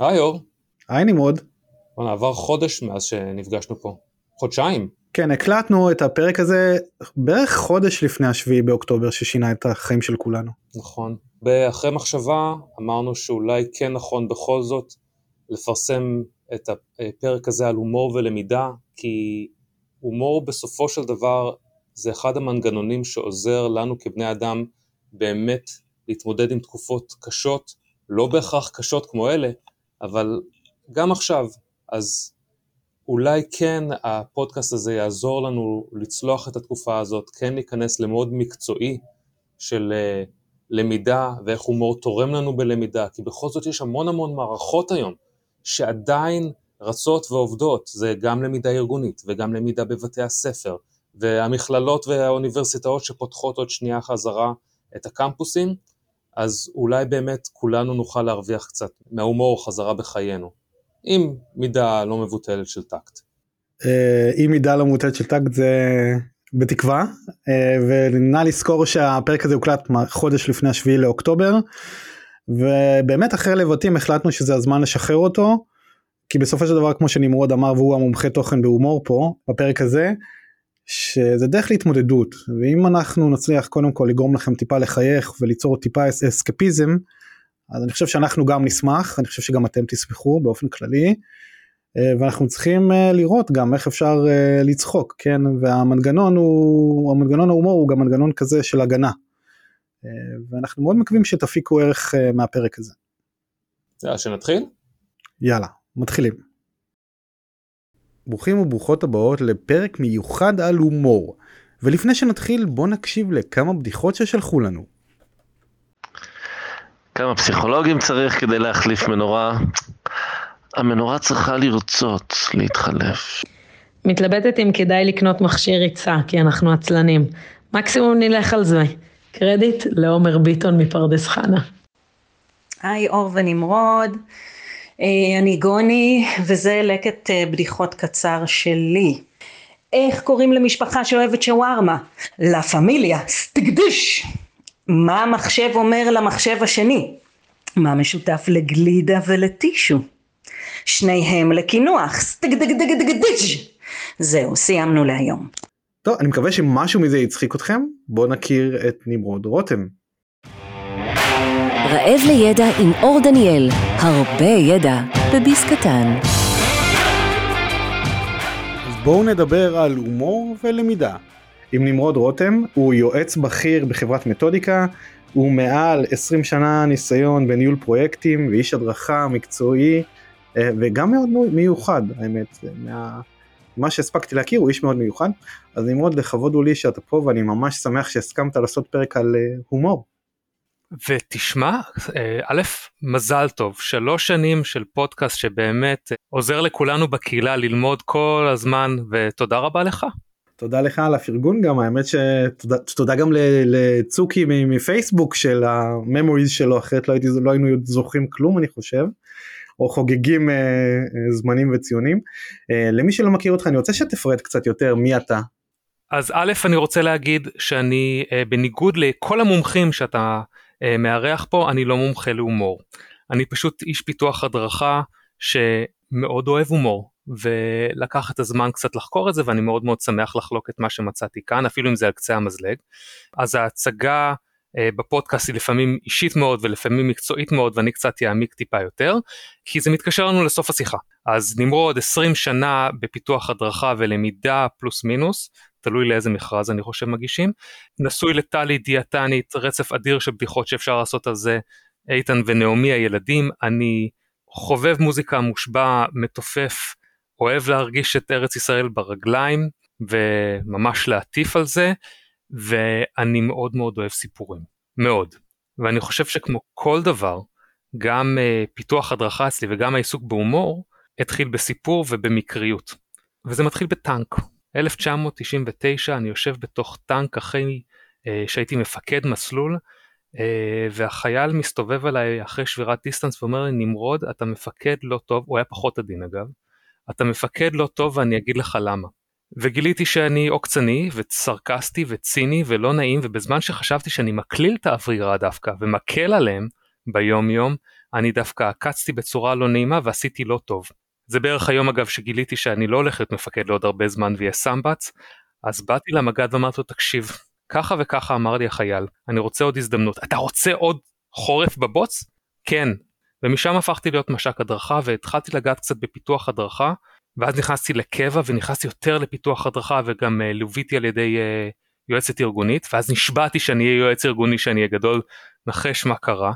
היי אור. היי נמרוד. בוא'נה, עבר חודש מאז שנפגשנו פה. חודשיים. כן, הקלטנו את הפרק הזה בערך חודש לפני השביעי באוקטובר ששינה את החיים של כולנו. נכון. אחרי מחשבה אמרנו שאולי כן נכון בכל זאת לפרסם את הפרק הזה על הומור ולמידה, כי הומור בסופו של דבר זה אחד המנגנונים שעוזר לנו כבני אדם באמת להתמודד עם תקופות קשות, לא בהכרח קשות כמו אלה, אבל גם עכשיו, אז אולי כן הפודקאסט הזה יעזור לנו לצלוח את התקופה הזאת, כן להיכנס למוד מקצועי של uh, למידה ואיך הומור תורם לנו בלמידה, כי בכל זאת יש המון המון מערכות היום שעדיין רצות ועובדות, זה גם למידה ארגונית וגם למידה בבתי הספר, והמכללות והאוניברסיטאות שפותחות עוד שנייה חזרה את הקמפוסים, אז אולי באמת כולנו נוכל להרוויח קצת מההומור חזרה בחיינו, עם מידה לא מבוטלת של טקט. אה, עם מידה לא מבוטלת של טקט זה בתקווה, אה, ונא לזכור שהפרק הזה הוקלט חודש לפני השביעי לאוקטובר, ובאמת אחרי לבטים החלטנו שזה הזמן לשחרר אותו, כי בסופו של דבר כמו שנמרוד אמר והוא המומחה תוכן בהומור פה בפרק הזה, שזה דרך להתמודדות ואם אנחנו נצליח קודם כל לגרום לכם טיפה לחייך וליצור טיפה אסקפיזם אז אני חושב שאנחנו גם נשמח אני חושב שגם אתם תשמחו באופן כללי אה, ואנחנו צריכים אה, לראות גם איך אפשר אה, לצחוק כן והמנגנון הוא המנגנון ההומור הוא גם מנגנון כזה של הגנה ואנחנו מאוד מקווים שתפיקו ערך מהפרק הזה. יאללה שנתחיל? יאללה מתחילים. ברוכים וברוכות הבאות לפרק מיוחד על הומור. ולפני שנתחיל בוא נקשיב לכמה בדיחות ששלחו לנו. כמה פסיכולוגים צריך כדי להחליף מנורה? המנורה צריכה לרצות להתחלף. מתלבטת אם כדאי לקנות מכשיר ריצה, כי אנחנו עצלנים. מקסימום נלך על זה. קרדיט לעומר ביטון מפרדס חנה. היי אור ונמרוד. אה, אני גוני וזה לקט אה, בדיחות קצר שלי. איך קוראים למשפחה שאוהבת שווארמה? לה פמיליה, סטגדיש. מה המחשב אומר למחשב השני? מה משותף לגלידה ולטישו? שניהם לקינוח, סטגדגדגדגדיש. זהו, סיימנו להיום. טוב, אני מקווה שמשהו מזה יצחיק אתכם. בואו נכיר את נמרוד רותם. רעב לידע עם אור דניאל, הרבה ידע בביס קטן. אז בואו נדבר על הומור ולמידה. עם נמרוד רותם, הוא יועץ בכיר בחברת מתודיקה, הוא מעל 20 שנה ניסיון בניהול פרויקטים ואיש הדרכה מקצועי אה, וגם מאוד מיוחד האמת, מה... מה שהספקתי להכיר הוא איש מאוד מיוחד, אז נמרוד לכבוד הוא לי שאתה פה ואני ממש שמח שהסכמת לעשות פרק על אה, הומור. ותשמע, אה, א', מזל טוב, שלוש שנים של פודקאסט שבאמת עוזר לכולנו בקהילה ללמוד כל הזמן, ותודה רבה לך. תודה לך על הפרגון גם, האמת שתודה גם לצוקי מפייסבוק של הממוריז שלו, אחרת לא, הייתי, לא היינו זוכרים כלום אני חושב. או חוגגים אה, אה, זמנים וציונים. אה, למי שלא מכיר אותך אני רוצה שתפרט קצת יותר מי אתה. אז א' אני רוצה להגיד שאני אה, בניגוד לכל המומחים שאתה אה, מארח פה, אני לא מומחה להומור. אני פשוט איש פיתוח הדרכה שמאוד אוהב הומור, ולקח את הזמן קצת לחקור את זה, ואני מאוד מאוד שמח לחלוק את מה שמצאתי כאן, אפילו אם זה על קצה המזלג. אז ההצגה אה, בפודקאסט היא לפעמים אישית מאוד ולפעמים מקצועית מאוד ואני קצת אעמיק טיפה יותר כי זה מתקשר לנו לסוף השיחה. אז נמרוד 20 שנה בפיתוח הדרכה ולמידה פלוס מינוס תלוי לאיזה מכרז אני חושב מגישים. נשוי לטלי דיאטנית, רצף אדיר של בדיחות שאפשר לעשות על זה, איתן ונעמי הילדים, אני חובב מוזיקה מושבע, מתופף, אוהב להרגיש את ארץ ישראל ברגליים וממש להטיף על זה, ואני מאוד מאוד אוהב סיפורים, מאוד. ואני חושב שכמו כל דבר, גם אה, פיתוח הדרכה אצלי וגם העיסוק בהומור, התחיל בסיפור ובמקריות. וזה מתחיל בטנק. 1999 אני יושב בתוך טנק אחרי אה, שהייתי מפקד מסלול אה, והחייל מסתובב עליי אחרי שבירת דיסטנס ואומר לי נמרוד אתה מפקד לא טוב, הוא היה פחות עדין אגב, אתה מפקד לא טוב ואני אגיד לך למה. וגיליתי שאני עוקצני וסרקסטי וציני ולא נעים ובזמן שחשבתי שאני מקליל את האווירה דווקא ומקל עליהם ביום יום אני דווקא עקצתי בצורה לא נעימה ועשיתי לא טוב. זה בערך היום אגב שגיליתי שאני לא הולך להיות מפקד לעוד הרבה זמן ויהיה סמבץ, אז באתי למג"ד ואמרתי לו תקשיב, ככה וככה אמר לי החייל, אני רוצה עוד הזדמנות, אתה רוצה עוד חורף בבוץ? כן. ומשם הפכתי להיות מש"ק הדרכה והתחלתי לגעת קצת בפיתוח הדרכה, ואז נכנסתי לקבע ונכנסתי יותר לפיתוח הדרכה וגם uh, לוויתי על ידי uh, יועצת ארגונית, ואז נשבעתי שאני אהיה יועץ ארגוני, שאני אהיה גדול, נחש מה קרה.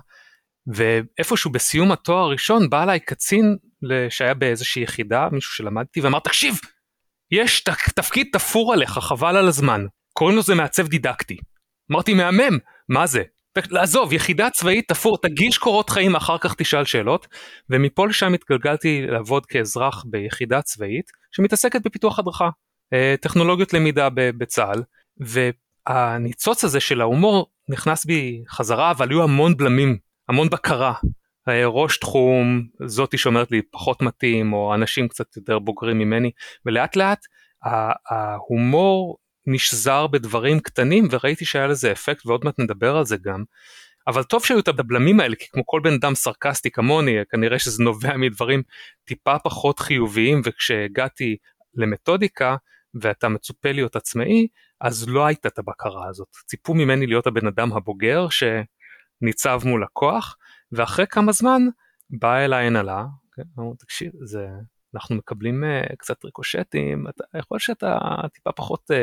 ואיפשהו בסיום התואר הראשון בא אליי קצין שהיה באיזושהי יחידה, מישהו שלמדתי, ואמר תקשיב, יש תפקיד תפור עליך, חבל על הזמן. קוראים לזה מעצב דידקטי. אמרתי מהמם, מה זה? לעזוב, יחידה צבאית תפור, תגיש קורות חיים, אחר כך תשאל שאלות. ומפה לשם התגלגלתי לעבוד כאזרח ביחידה צבאית, שמתעסקת בפיתוח הדרכה, אה, טכנולוגיות למידה בצה"ל, והניצוץ הזה של ההומור נכנס בי חזרה, אבל היו המון בלמים, המון בקרה. אה, ראש תחום, זאתי שאומרת לי פחות מתאים, או אנשים קצת יותר בוגרים ממני, ולאט לאט ההומור נשזר בדברים קטנים וראיתי שהיה לזה אפקט ועוד מעט נדבר על זה גם. אבל טוב שהיו את הבלמים האלה כי כמו כל בן אדם סרקסטי כמוני כנראה שזה נובע מדברים טיפה פחות חיוביים וכשהגעתי למתודיקה ואתה מצופה להיות עצמאי אז לא הייתה את הבקרה הזאת ציפו ממני להיות הבן אדם הבוגר שניצב מול הכוח ואחרי כמה זמן באה אליי הנהלה, כן, תקשיב זה אנחנו מקבלים uh, קצת ריקושטים, אתה יכול שאתה טיפה פחות, uh,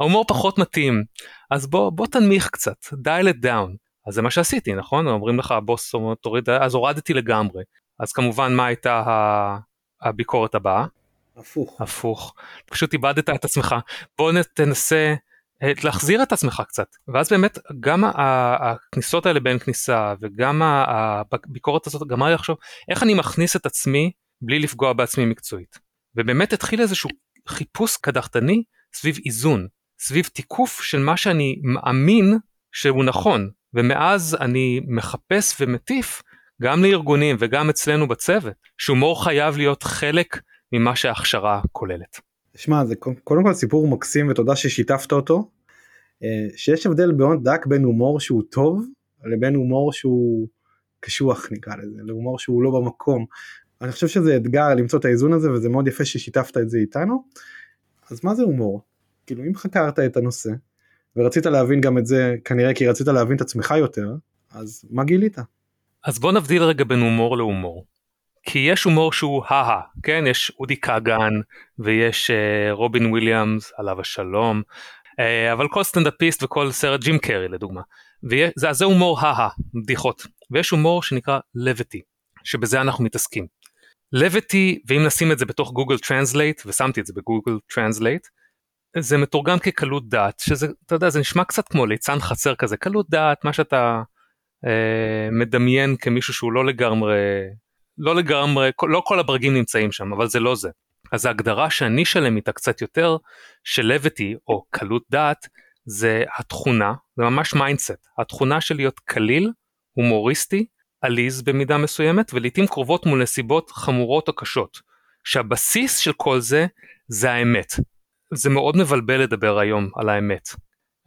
ההומור פחות מתאים, אז בוא, בוא תנמיך קצת, dial it down. אז זה מה שעשיתי, נכון? אומרים לך הבוס תוריד, אז הורדתי לגמרי. אז כמובן מה הייתה הביקורת הבאה? הפוך. הפוך. פשוט איבדת את עצמך. בוא תנסה אה, להחזיר את עצמך קצת. ואז באמת גם הכניסות האלה בין כניסה וגם הביקורת הזאת גמרה לי לחשוב איך אני מכניס את עצמי בלי לפגוע בעצמי מקצועית. ובאמת התחיל איזשהו חיפוש קדחתני סביב איזון, סביב תיקוף של מה שאני מאמין שהוא נכון, ומאז אני מחפש ומטיף גם לארגונים וגם אצלנו בצוות, שהומור חייב להיות חלק ממה שההכשרה כוללת. שמע זה קודם כל סיפור מקסים ותודה ששיתפת אותו. אה, שיש הבדל מאוד דק בין הומור שהוא טוב לבין הומור שהוא קשוח נקרא לזה, להומור שהוא לא במקום. אני חושב שזה אתגר למצוא את האיזון הזה וזה מאוד יפה ששיתפת את זה איתנו. אז מה זה הומור? כאילו אם חקרת את הנושא ורצית להבין גם את זה כנראה כי רצית להבין את עצמך יותר אז מה גילית? אז בוא נבדיל רגע בין הומור להומור. כי יש הומור שהוא הא כן יש אודי כגן ויש אה, רובין וויליאמס עליו השלום אה, אבל כל סטנדאפיסט וכל סרט ג'ים קרי לדוגמה. וזה זה הומור הא בדיחות ויש הומור שנקרא levity שבזה אנחנו מתעסקים. levity ואם נשים את זה בתוך Google Translate ושמתי את זה ב Google Translate זה מתורגם כקלות דעת שזה אתה יודע זה נשמע קצת כמו ליצן חצר כזה קלות דעת מה שאתה אה, מדמיין כמישהו שהוא לא לגמרי לא לגמרי לא כל הברגים נמצאים שם אבל זה לא זה. אז ההגדרה שאני שלם איתה קצת יותר של levity או קלות דעת זה התכונה זה ממש mindset התכונה של להיות קליל הומוריסטי עליז במידה מסוימת ולעיתים קרובות מול נסיבות חמורות או קשות. שהבסיס של כל זה זה האמת. זה מאוד מבלבל לדבר היום על האמת.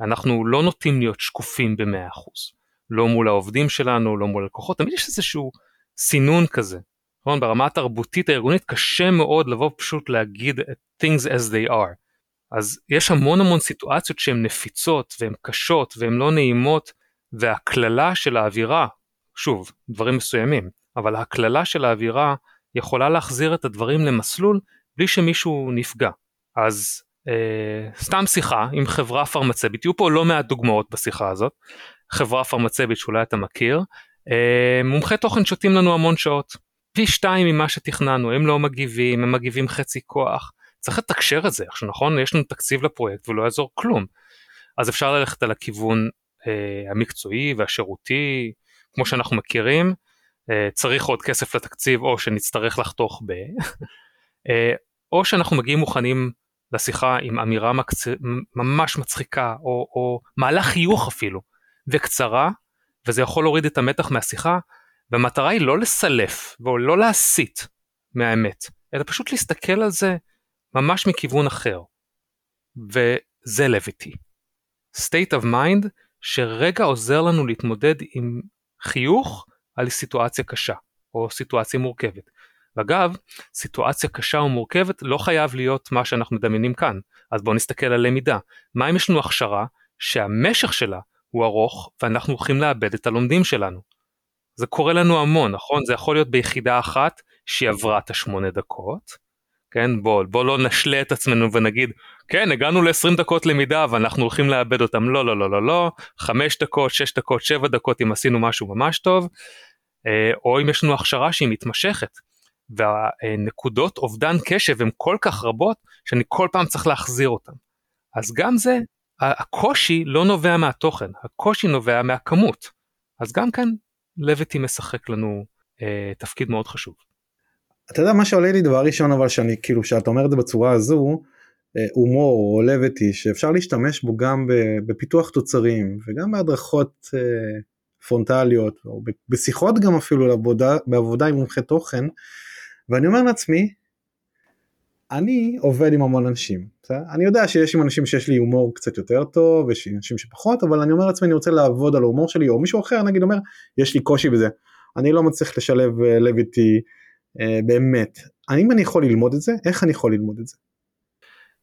אנחנו לא נוטים להיות שקופים במאה אחוז. לא מול העובדים שלנו, לא מול הלקוחות, תמיד יש איזשהו סינון כזה. נכון? ברמה התרבותית הארגונית קשה מאוד לבוא פשוט להגיד things as they are. אז יש המון המון סיטואציות שהן נפיצות והן קשות והן לא נעימות והקללה של האווירה שוב, דברים מסוימים, אבל הקללה של האווירה יכולה להחזיר את הדברים למסלול בלי שמישהו נפגע. אז אה, סתם שיחה עם חברה פרמצבית, יהיו פה לא מעט דוגמאות בשיחה הזאת, חברה פרמצבית שאולי אתה מכיר, אה, מומחי תוכן שותים לנו המון שעות, פי שתיים ממה שתכננו, הם לא מגיבים, הם מגיבים חצי כוח, צריך לתקשר את זה, עכשיו נכון, יש לנו תקציב לפרויקט ולא יעזור כלום, אז אפשר ללכת על הכיוון אה, המקצועי והשירותי, כמו שאנחנו מכירים, אה, צריך עוד כסף לתקציב או שנצטרך לחתוך ב... אה, או שאנחנו מגיעים מוכנים לשיחה עם אמירה מקצ... ממש מצחיקה או, או מהלך חיוך אפילו וקצרה וזה יכול להוריד את המתח מהשיחה והמטרה היא לא לסלף ולא להסיט מהאמת אלא פשוט להסתכל על זה ממש מכיוון אחר וזה לויטי. state of mind שרגע עוזר לנו להתמודד עם חיוך על סיטואציה קשה. או סיטואציה מורכבת. ואגב, סיטואציה קשה ומורכבת לא חייב להיות מה שאנחנו מדמיינים כאן. אז בואו נסתכל על למידה. מה אם יש לנו הכשרה שהמשך שלה הוא ארוך ואנחנו הולכים לאבד את הלומדים שלנו? זה קורה לנו המון, נכון? זה יכול להיות ביחידה אחת שהיא עברה את השמונה דקות, כן? בוא, בוא לא נשלה את עצמנו ונגיד, כן, הגענו ל-20 דקות למידה ואנחנו הולכים לאבד אותם. לא, לא, לא, לא, לא, 5 דקות, 6 דקות, 7 דקות אם עשינו משהו ממש טוב, אה, או אם יש לנו הכשרה שהיא מתמשכת. והנקודות אובדן קשב הן כל כך רבות שאני כל פעם צריך להחזיר אותן. אז גם זה, הקושי לא נובע מהתוכן, הקושי נובע מהכמות. אז גם כאן לויטי משחק לנו אה, תפקיד מאוד חשוב. אתה יודע מה שעולה לי דבר ראשון אבל שאני כאילו שאת אומרת בצורה הזו אה, הומור או לויטי שאפשר להשתמש בו גם בפיתוח תוצרים וגם בהדרכות אה, פרונטליות או בשיחות גם אפילו לעבודה, בעבודה עם מומחי תוכן ואני אומר לעצמי אני עובד עם המון אנשים? אני יודע שיש עם אנשים שיש לי הומור קצת יותר טוב ויש אנשים שפחות אבל אני אומר לעצמי אני רוצה לעבוד על ההומור שלי או מישהו אחר נגיד אומר יש לי קושי בזה אני לא מצליח לשלב אה, באמת האם אני יכול ללמוד את זה איך אני יכול ללמוד את זה.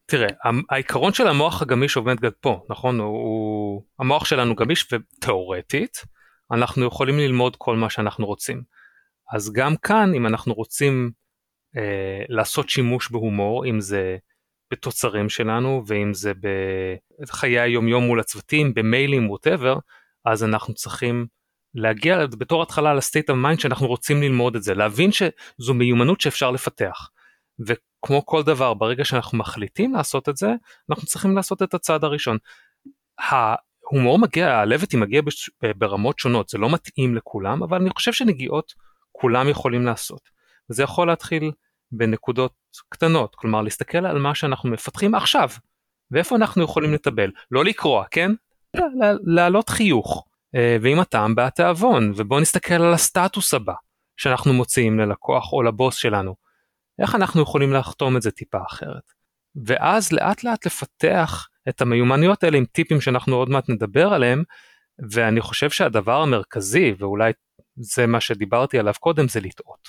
תראה העיקרון של המוח הגמיש עומד גם פה נכון הוא המוח שלנו גמיש ותאורטית אנחנו יכולים ללמוד כל מה שאנחנו רוצים. אז גם כאן אם אנחנו רוצים אה, לעשות שימוש בהומור אם זה בתוצרים שלנו ואם זה בחיי היומיום מול הצוותים במיילים ווטאבר אז אנחנו צריכים להגיע בתור התחלה לסטייט of mind שאנחנו רוצים ללמוד את זה, להבין שזו מיומנות שאפשר לפתח. וכמו כל דבר, ברגע שאנחנו מחליטים לעשות את זה, אנחנו צריכים לעשות את הצעד הראשון. ההומור מגיע, הלבטי מגיע ברמות שונות, זה לא מתאים לכולם, אבל אני חושב שנגיעות כולם יכולים לעשות. וזה יכול להתחיל בנקודות קטנות, כלומר להסתכל על מה שאנחנו מפתחים עכשיו, ואיפה אנחנו יכולים לטבל, לא לקרוע, כן? להעלות חיוך. אה, ועם הטעם בא התיאבון ובוא נסתכל על הסטטוס הבא שאנחנו מוציאים ללקוח או לבוס שלנו. איך אנחנו יכולים לחתום את זה טיפה אחרת. ואז לאט לאט לפתח את המיומנויות האלה עם טיפים שאנחנו עוד מעט נדבר עליהם ואני חושב שהדבר המרכזי ואולי זה מה שדיברתי עליו קודם זה לטעות.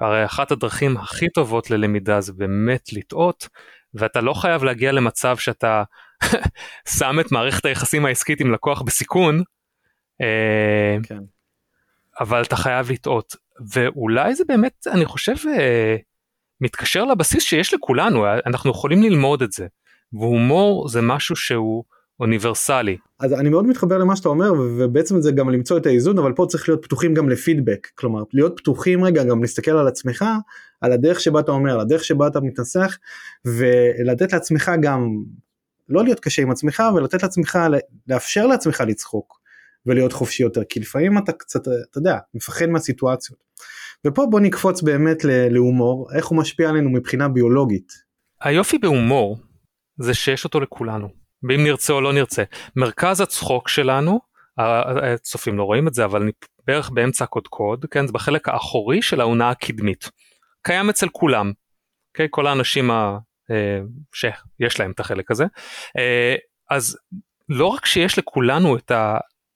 הרי אחת הדרכים הכי טובות ללמידה זה באמת לטעות ואתה לא חייב להגיע למצב שאתה שם את מערכת היחסים העסקית עם לקוח בסיכון כן. אבל אתה חייב לטעות ואולי זה באמת אני חושב אה, מתקשר לבסיס שיש לכולנו אנחנו יכולים ללמוד את זה והומור זה משהו שהוא אוניברסלי. אז אני מאוד מתחבר למה שאתה אומר ובעצם זה גם למצוא את האיזון אבל פה צריך להיות פתוחים גם לפידבק כלומר להיות פתוחים רגע גם להסתכל על עצמך על הדרך שבה אתה אומר על הדרך שבה אתה מתנסח ולתת לעצמך גם לא להיות קשה עם עצמך ולתת לעצמך לאפשר לעצמך לצחוק ולהיות חופשי יותר כי לפעמים אתה קצת אתה יודע מפחד מהסיטואציות. ופה בוא נקפוץ באמת להומור איך הוא משפיע עלינו מבחינה ביולוגית. היופי בהומור זה שיש אותו לכולנו ואם נרצה או לא נרצה מרכז הצחוק שלנו הצופים לא רואים את זה אבל בערך באמצע הקודקוד כן זה בחלק האחורי של העונה הקדמית. קיים אצל כולם. Okay, אוקיי? כל האנשים ה... אה, שיש להם את החלק הזה אה, אז לא רק שיש לכולנו את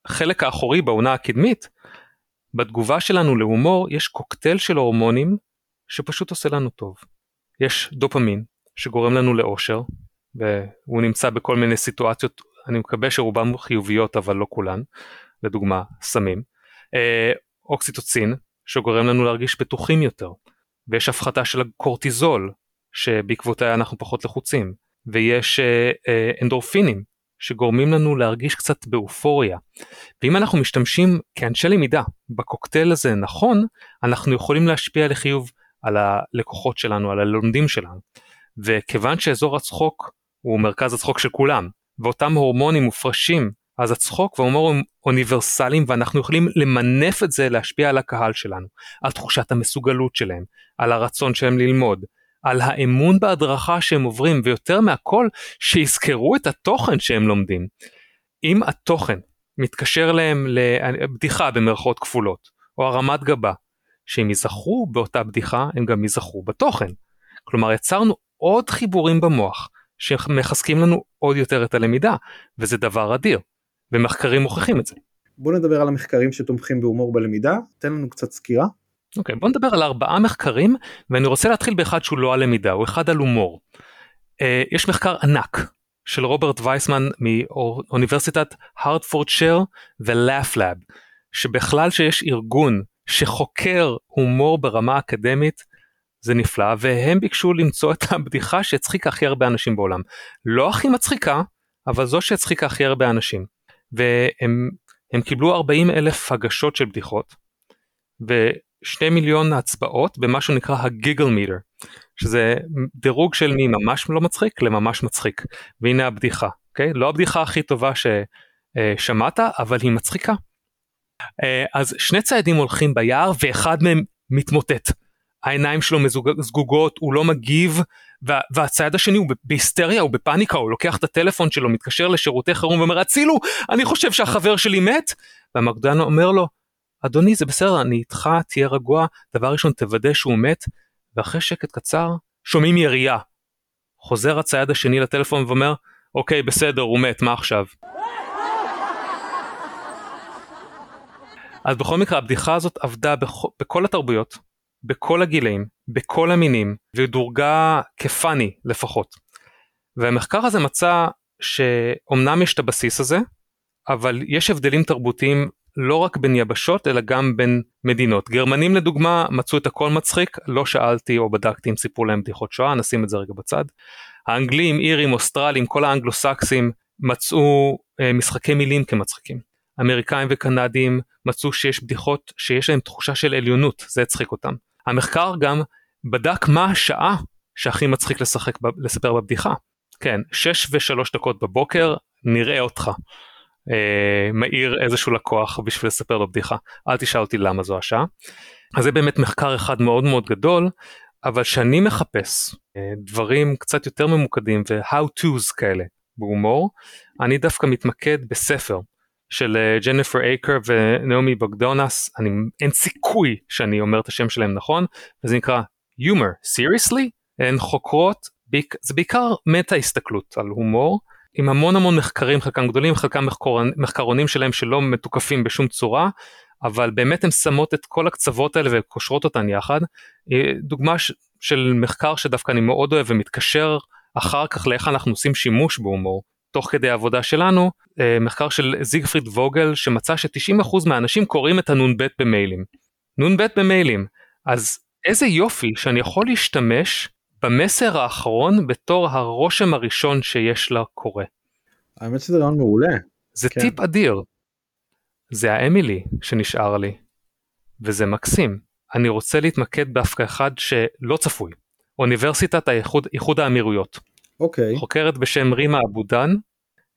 החלק האחורי בעונה הקדמית, בתגובה שלנו להומור יש קוקטייל של הורמונים שפשוט עושה לנו טוב. יש דופמין שגורם לנו לאושר והוא נמצא בכל מיני סיטואציות אני מקווה שרובם חיוביות אבל לא כולן לדוגמה סמים. אה, אוקסיטוצין שגורם לנו להרגיש בטוחים יותר ויש הפחתה של הקורטיזול שבעקבותיה אנחנו פחות לחוצים ויש אה, אה, אנדורפינים שגורמים לנו להרגיש קצת באופוריה. ואם אנחנו משתמשים כאנשי למידה בקוקטייל הזה נכון, אנחנו יכולים להשפיע לחיוב על הלקוחות שלנו, על הלומדים שלנו. וכיוון שאזור הצחוק הוא מרכז הצחוק של כולם, ואותם הורמונים מופרשים, אז הצחוק וההומור הם אוניברסליים ואנחנו יכולים למנף את זה להשפיע על הקהל שלנו, על תחושת המסוגלות שלהם, על הרצון שלהם ללמוד, על האמון בהדרכה שהם עוברים ויותר מהכל שיזכרו את התוכן שהם לומדים. אם התוכן מתקשר להם לבדיחה במרכאות כפולות או הרמת גבה שהם יזכרו באותה בדיחה הם גם יזכרו בתוכן. כלומר יצרנו עוד חיבורים במוח שמחזקים לנו עוד יותר את הלמידה וזה דבר אדיר ומחקרים מוכיחים את זה. בוא נדבר על המחקרים שתומכים בהומור בלמידה תן לנו קצת סקירה. אוקיי, בוא נדבר על ארבעה מחקרים, ואני רוצה להתחיל באחד שהוא לא על למידה, הוא אחד על הומור. אה, יש מחקר ענק של רוברט וייסמן מאוניברסיטת הרדפורדשייר ו LaughLab, שבכלל שיש ארגון שחוקר הומור ברמה אקדמית, זה נפלא, והם ביקשו למצוא את הבדיחה שהצחיקה הכי הרבה אנשים בעולם. לא הכי מצחיקה, אבל זו שהצחיקה הכי הרבה אנשים. והם קיבלו 40 אלף הגשות של בדיחות, ושני מיליון הצבעות במה שנקרא ה giggle meter, שזה דירוג של מממש לא מצחיק לממש מצחיק. והנה הבדיחה, אוקיי? לא הבדיחה הכי טובה ששמעת, אבל היא מצחיקה. אה, אז שני ציידים הולכים ביער ואחד מהם מתמוטט. העיניים שלו מזגוגות, הוא לא מגיב, וה, והצייד השני הוא בהיסטריה, הוא בפאניקה, הוא לוקח את הטלפון שלו, מתקשר לשירותי חירום ואומר, הצילו, אני חושב שהחבר שלי מת. והמוקדן אומר לו, אדוני זה בסדר, אני איתך, תהיה רגוע, דבר ראשון תוודא שהוא מת, ואחרי שקט קצר, שומעים ירייה. חוזר הצייד השני לטלפון ואומר, אוקיי, בסדר, הוא מת, מה עכשיו? אז בכל מקרה הבדיחה הזאת עבדה בכ... בכל התרבויות, בכל הגילאים, בכל המינים, ודורגה כפאני לפחות. והמחקר הזה מצא שאומנם יש את הבסיס הזה, אבל יש הבדלים תרבותיים לא רק בין יבשות אלא גם בין מדינות. גרמנים לדוגמה מצאו את הכל מצחיק, לא שאלתי או בדקתי אם סיפרו להם בדיחות שואה, נשים את זה רגע בצד. האנגלים, אירים, אוסטרלים, כל האנגלו-סקסים מצאו אה, משחקי מילים כמצחיקים. אמריקאים וקנדים מצאו שיש בדיחות שיש להם תחושה של עליונות, זה הצחיק אותם. המחקר גם בדק מה השעה שהכי מצחיק לשחק, לספר בבדיחה. כן, 6 ו-3 דקות בבוקר, נראה אותך. אה, מעיר איזשהו לקוח בשביל לספר לו בדיחה. אל תשאל אותי למה זו השעה. אז זה באמת מחקר אחד מאוד מאוד גדול, אבל שאני מחפש אה, דברים קצת יותר ממוקדים ו-how to's כאלה בהומור, אני דווקא מתמקד בספר של ג'ניפר אייקר ונעמי בוגדונס, אני, אין סיכוי שאני אומר את השם שלהם נכון, וזה נקרא Humor, Seriously? הן חוקרות, זה בעיקר מטה הסתכלות על הומור, עם המון המון מחקרים, חלקם גדולים, חלקם מחקרונים שלהם שלא מתוקפים בשום צורה, אבל באמת הן שמות את כל הקצוות האלה וקושרות אותן יחד. אה, דוגמה של מחקר שדווקא אני מאוד אוהב ומתקשר אחר כך לאיך אנחנו עושים שימוש בהומור. תוך כדי העבודה שלנו, אה, מחקר של זיגפריד ווגל שמצא ש-90% מהאנשים קוראים את הנ"ב במיילים. נ"ב במיילים. אז איזה יופי שאני יכול להשתמש במסר האחרון בתור הרושם הראשון שיש לקורא. האמת שזה רעיון מעולה. זה כן. טיפ אדיר. זה האמילי שנשאר לי. וזה מקסים. אני רוצה להתמקד דווקא אחד שלא צפוי. אוניברסיטת האיחוד, איחוד האמירויות. אוקיי. חוקרת בשם רימה אבודן,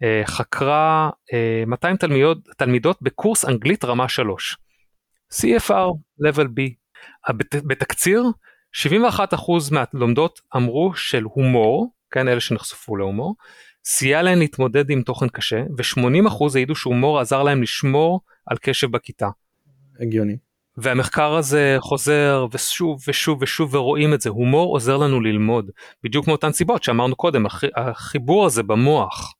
אה, חקרה 200 אה, תלמידות, תלמידות בקורס אנגלית רמה 3. CFR level B. בתקציר 71% מהלומדות אמרו של הומור, כן אלה שנחשפו להומור, סייע להן להתמודד עם תוכן קשה ו-80% העידו שהומור עזר להם לשמור על קשב בכיתה. הגיוני. והמחקר הזה חוזר ושוב ושוב ושוב ורואים את זה, הומור עוזר לנו ללמוד, בדיוק מאותן סיבות שאמרנו קודם, החיבור הזה במוח.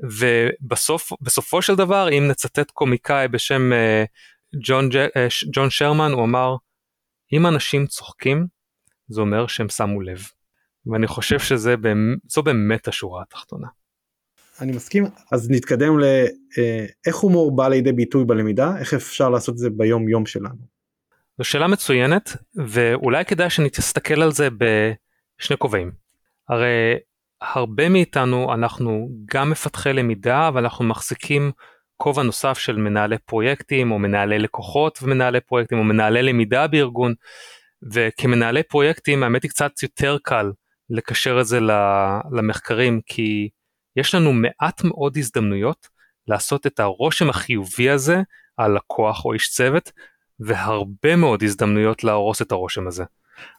ובסופו של דבר אם נצטט קומיקאי בשם uh, ג'ון, uh, ג'ון שרמן הוא אמר אם אנשים צוחקים זה אומר שהם שמו לב. ואני חושב שזו באמת השורה התחתונה. אני מסכים אז נתקדם לאיך אה, הומור בא לידי ביטוי בלמידה איך אפשר לעשות את זה ביום יום שלנו. זו שאלה מצוינת ואולי כדאי שנסתכל על זה בשני כובעים. הרי הרבה מאיתנו אנחנו גם מפתחי למידה ואנחנו מחזיקים כובע נוסף של מנהלי פרויקטים או מנהלי לקוחות ומנהלי פרויקטים או מנהלי למידה בארגון וכמנהלי פרויקטים האמת היא קצת יותר קל לקשר את זה למחקרים כי יש לנו מעט מאוד הזדמנויות לעשות את הרושם החיובי הזה על לקוח או איש צוות, והרבה מאוד הזדמנויות להרוס את הרושם הזה.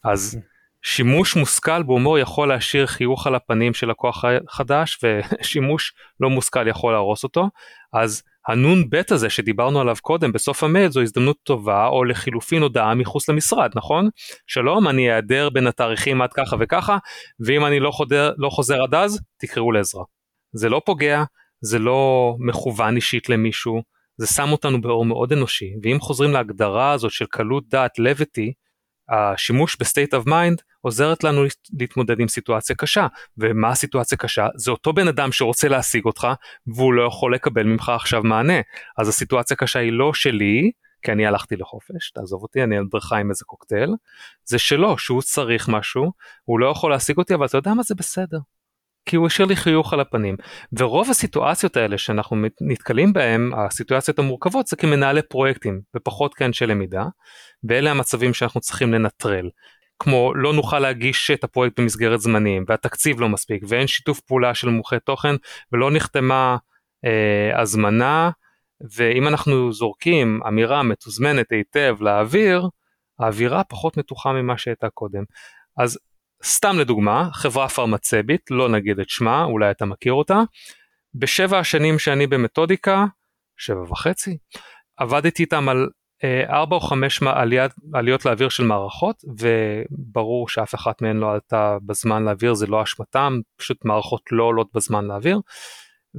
אז שימוש מושכל בהומור יכול להשאיר חיוך על הפנים של לקוח חדש, ושימוש לא מושכל יכול להרוס אותו. אז הנ"ב הזה שדיברנו עליו קודם בסוף המייל זו הזדמנות טובה או לחילופין הודעה מחוץ למשרד נכון? שלום אני אעדר בין התאריכים עד ככה וככה ואם אני לא, חודר, לא חוזר עד אז תקראו לעזרה. זה לא פוגע, זה לא מכוון אישית למישהו, זה שם אותנו באור מאוד אנושי, ואם חוזרים להגדרה הזאת של קלות דעת levity, השימוש ב state of mind עוזרת לנו להתמודד עם סיטואציה קשה ומה הסיטואציה קשה? זה אותו בן אדם שרוצה להשיג אותך והוא לא יכול לקבל ממך עכשיו מענה. אז הסיטואציה קשה היא לא שלי כי אני הלכתי לחופש תעזוב אותי אני על בריכה עם איזה קוקטייל. זה שלו שהוא צריך משהו הוא לא יכול להשיג אותי אבל אתה יודע מה? זה בסדר כי הוא השאיר לי חיוך על הפנים. ורוב הסיטואציות האלה שאנחנו נתקלים בהם הסיטואציות המורכבות זה כמנהלי פרויקטים ופחות כאנשי למידה ואלה המצבים שאנחנו צריכים לנטרל. כמו לא נוכל להגיש את הפרויקט במסגרת זמנים והתקציב לא מספיק ואין שיתוף פעולה של מומחי תוכן ולא נחתמה אה, הזמנה ואם אנחנו זורקים אמירה מתוזמנת היטב לאוויר האווירה פחות מתוחה ממה שהייתה קודם. אז סתם לדוגמה, חברה פרמצבית, לא נגיד את שמה, אולי אתה מכיר אותה, בשבע השנים שאני במתודיקה, שבע וחצי, עבדתי איתם על אה, ארבע או חמש עליית, עליות לאוויר של מערכות, וברור שאף אחת מהן לא עלתה בזמן לאוויר, זה לא אשמתם, פשוט מערכות לא עולות בזמן לאוויר.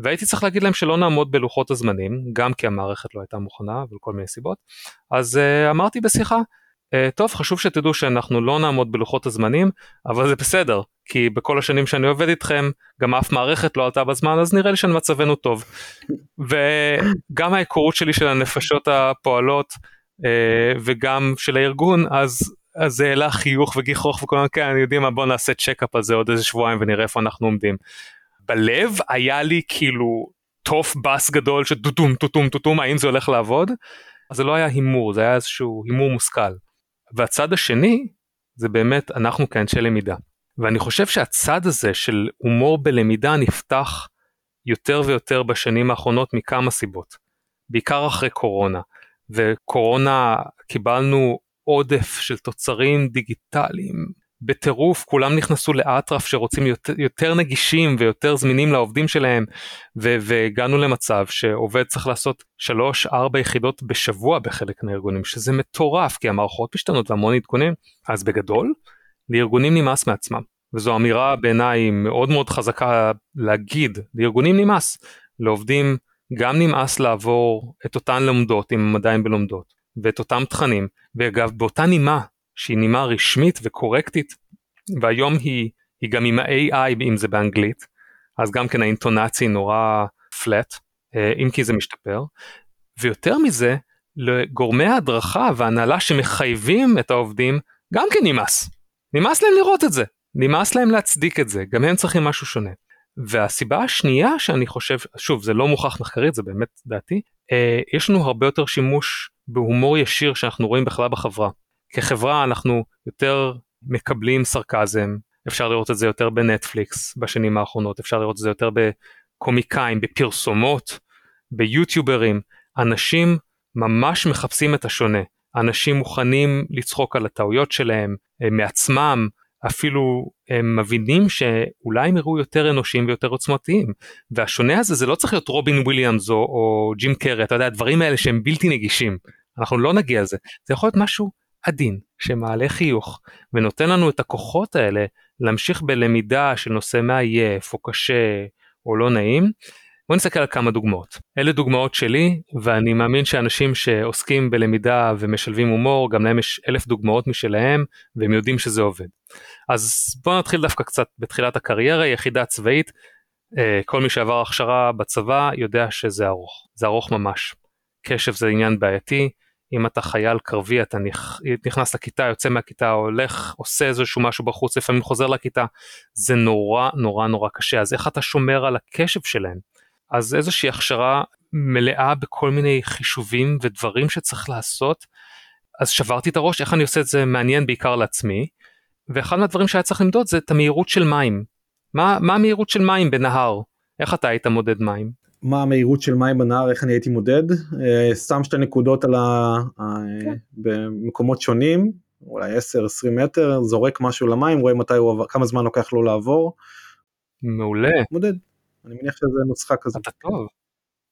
והייתי צריך להגיד להם שלא נעמוד בלוחות הזמנים, גם כי המערכת לא הייתה מוכנה וכל מיני סיבות. אז uh, אמרתי בשיחה, טוב חשוב שתדעו שאנחנו לא נעמוד בלוחות הזמנים אבל זה בסדר כי בכל השנים שאני עובד איתכם גם אף מערכת לא עלתה בזמן אז נראה לי שמצבנו טוב. וגם ההיכרות שלי של הנפשות הפועלות uh, וגם של הארגון אז אז זה העלה חיוך וגיחוך וכל מיני כאלה, אני יודעים מה בוא נעשה צ'קאפ על זה עוד איזה שבועיים ונראה איפה אנחנו עומדים. בלב היה לי כאילו תוף בס גדול שטוטום טוטום טוטום האם זה הולך לעבוד. אז זה לא היה הימור זה היה איזשהו הימור מושכל. והצד השני זה באמת אנחנו כאנשי למידה. ואני חושב שהצד הזה של הומור בלמידה נפתח יותר ויותר בשנים האחרונות מכמה סיבות. בעיקר אחרי קורונה. וקורונה קיבלנו עודף של תוצרים דיגיטליים בטירוף כולם נכנסו לאטרף שרוצים יותר, יותר נגישים ויותר זמינים לעובדים שלהם ו, והגענו למצב שעובד צריך לעשות 3-4 יחידות בשבוע בחלק מהארגונים שזה מטורף כי המערכות משתנות והמון עדכונים. אז בגדול לארגונים נמאס מעצמם וזו אמירה בעיניי מאוד מאוד חזקה להגיד לארגונים נמאס לעובדים גם נמאס לעבור את אותן לומדות אם הם עדיין בלומדות ואת אותם תכנים ואגב באותה נימה שהיא נימה רשמית וקורקטית והיום היא, היא גם עם ה-AI אם זה באנגלית אז גם כן האינטונציה נורא פלט אה, אם כי זה משתפר. ויותר מזה לגורמי ההדרכה והנהלה שמחייבים את העובדים גם כן נמאס. נמאס להם לראות את זה. נמאס להם להצדיק את זה. גם הם צריכים משהו שונה. והסיבה השנייה שאני חושב שוב זה לא מוכח מחקרית זה באמת דעתי אה, יש לנו הרבה יותר שימוש בהומור ישיר שאנחנו רואים בכלל בחברה כחברה אנחנו יותר מקבלים סרקזם, אפשר לראות את זה יותר בנטפליקס בשנים האחרונות, אפשר לראות את זה יותר בקומיקאים, בפרסומות, ביוטיוברים, אנשים ממש מחפשים את השונה, אנשים מוכנים לצחוק על הטעויות שלהם, מעצמם, אפילו הם מבינים שאולי הם יראו יותר אנושיים ויותר עוצמתיים. והשונה הזה זה לא צריך להיות רובין וויליאמס או, או ג'ים קרי אתה יודע הדברים האלה שהם בלתי נגישים. אנחנו לא נגיע לזה. זה יכול להיות משהו עדין שמעלה חיוך ונותן לנו את הכוחות האלה להמשיך בלמידה של נושא מעייף או קשה או לא נעים. בוא נסתכל על כמה דוגמאות. אלה דוגמאות שלי ואני מאמין שאנשים שעוסקים בלמידה ומשלבים הומור גם להם יש אלף דוגמאות משלהם והם יודעים שזה עובד. אז בוא נתחיל דווקא קצת בתחילת הקריירה יחידה צבאית. אה, כל מי שעבר הכשרה בצבא יודע שזה ארוך זה ארוך ממש. קשב זה עניין בעייתי אם אתה חייל קרבי אתה נכנס לכיתה יוצא מהכיתה הולך עושה איזשהו משהו בחוץ לפעמים חוזר לכיתה זה נורא נורא נורא קשה. אז איך אתה שומר על הקשב שלהם? אז איזושהי הכשרה מלאה בכל מיני חישובים ודברים שצריך לעשות. אז שברתי את הראש איך אני עושה את זה מעניין בעיקר לעצמי ואחד מהדברים שהיה צריך למדוד זה את המהירות של מים. מה, מה המהירות של מים בנהר? איך אתה היית מודד מים מה המהירות של מים בנהר איך אני הייתי מודד שם שתי נקודות על ה... כן. במקומות שונים אולי 10-20 מטר זורק משהו למים רואה מתי הוא עבר כמה זמן לוקח לו לעבור. מעולה. מודד. אני מניח שזה נוסחה כזאת. אתה טוב.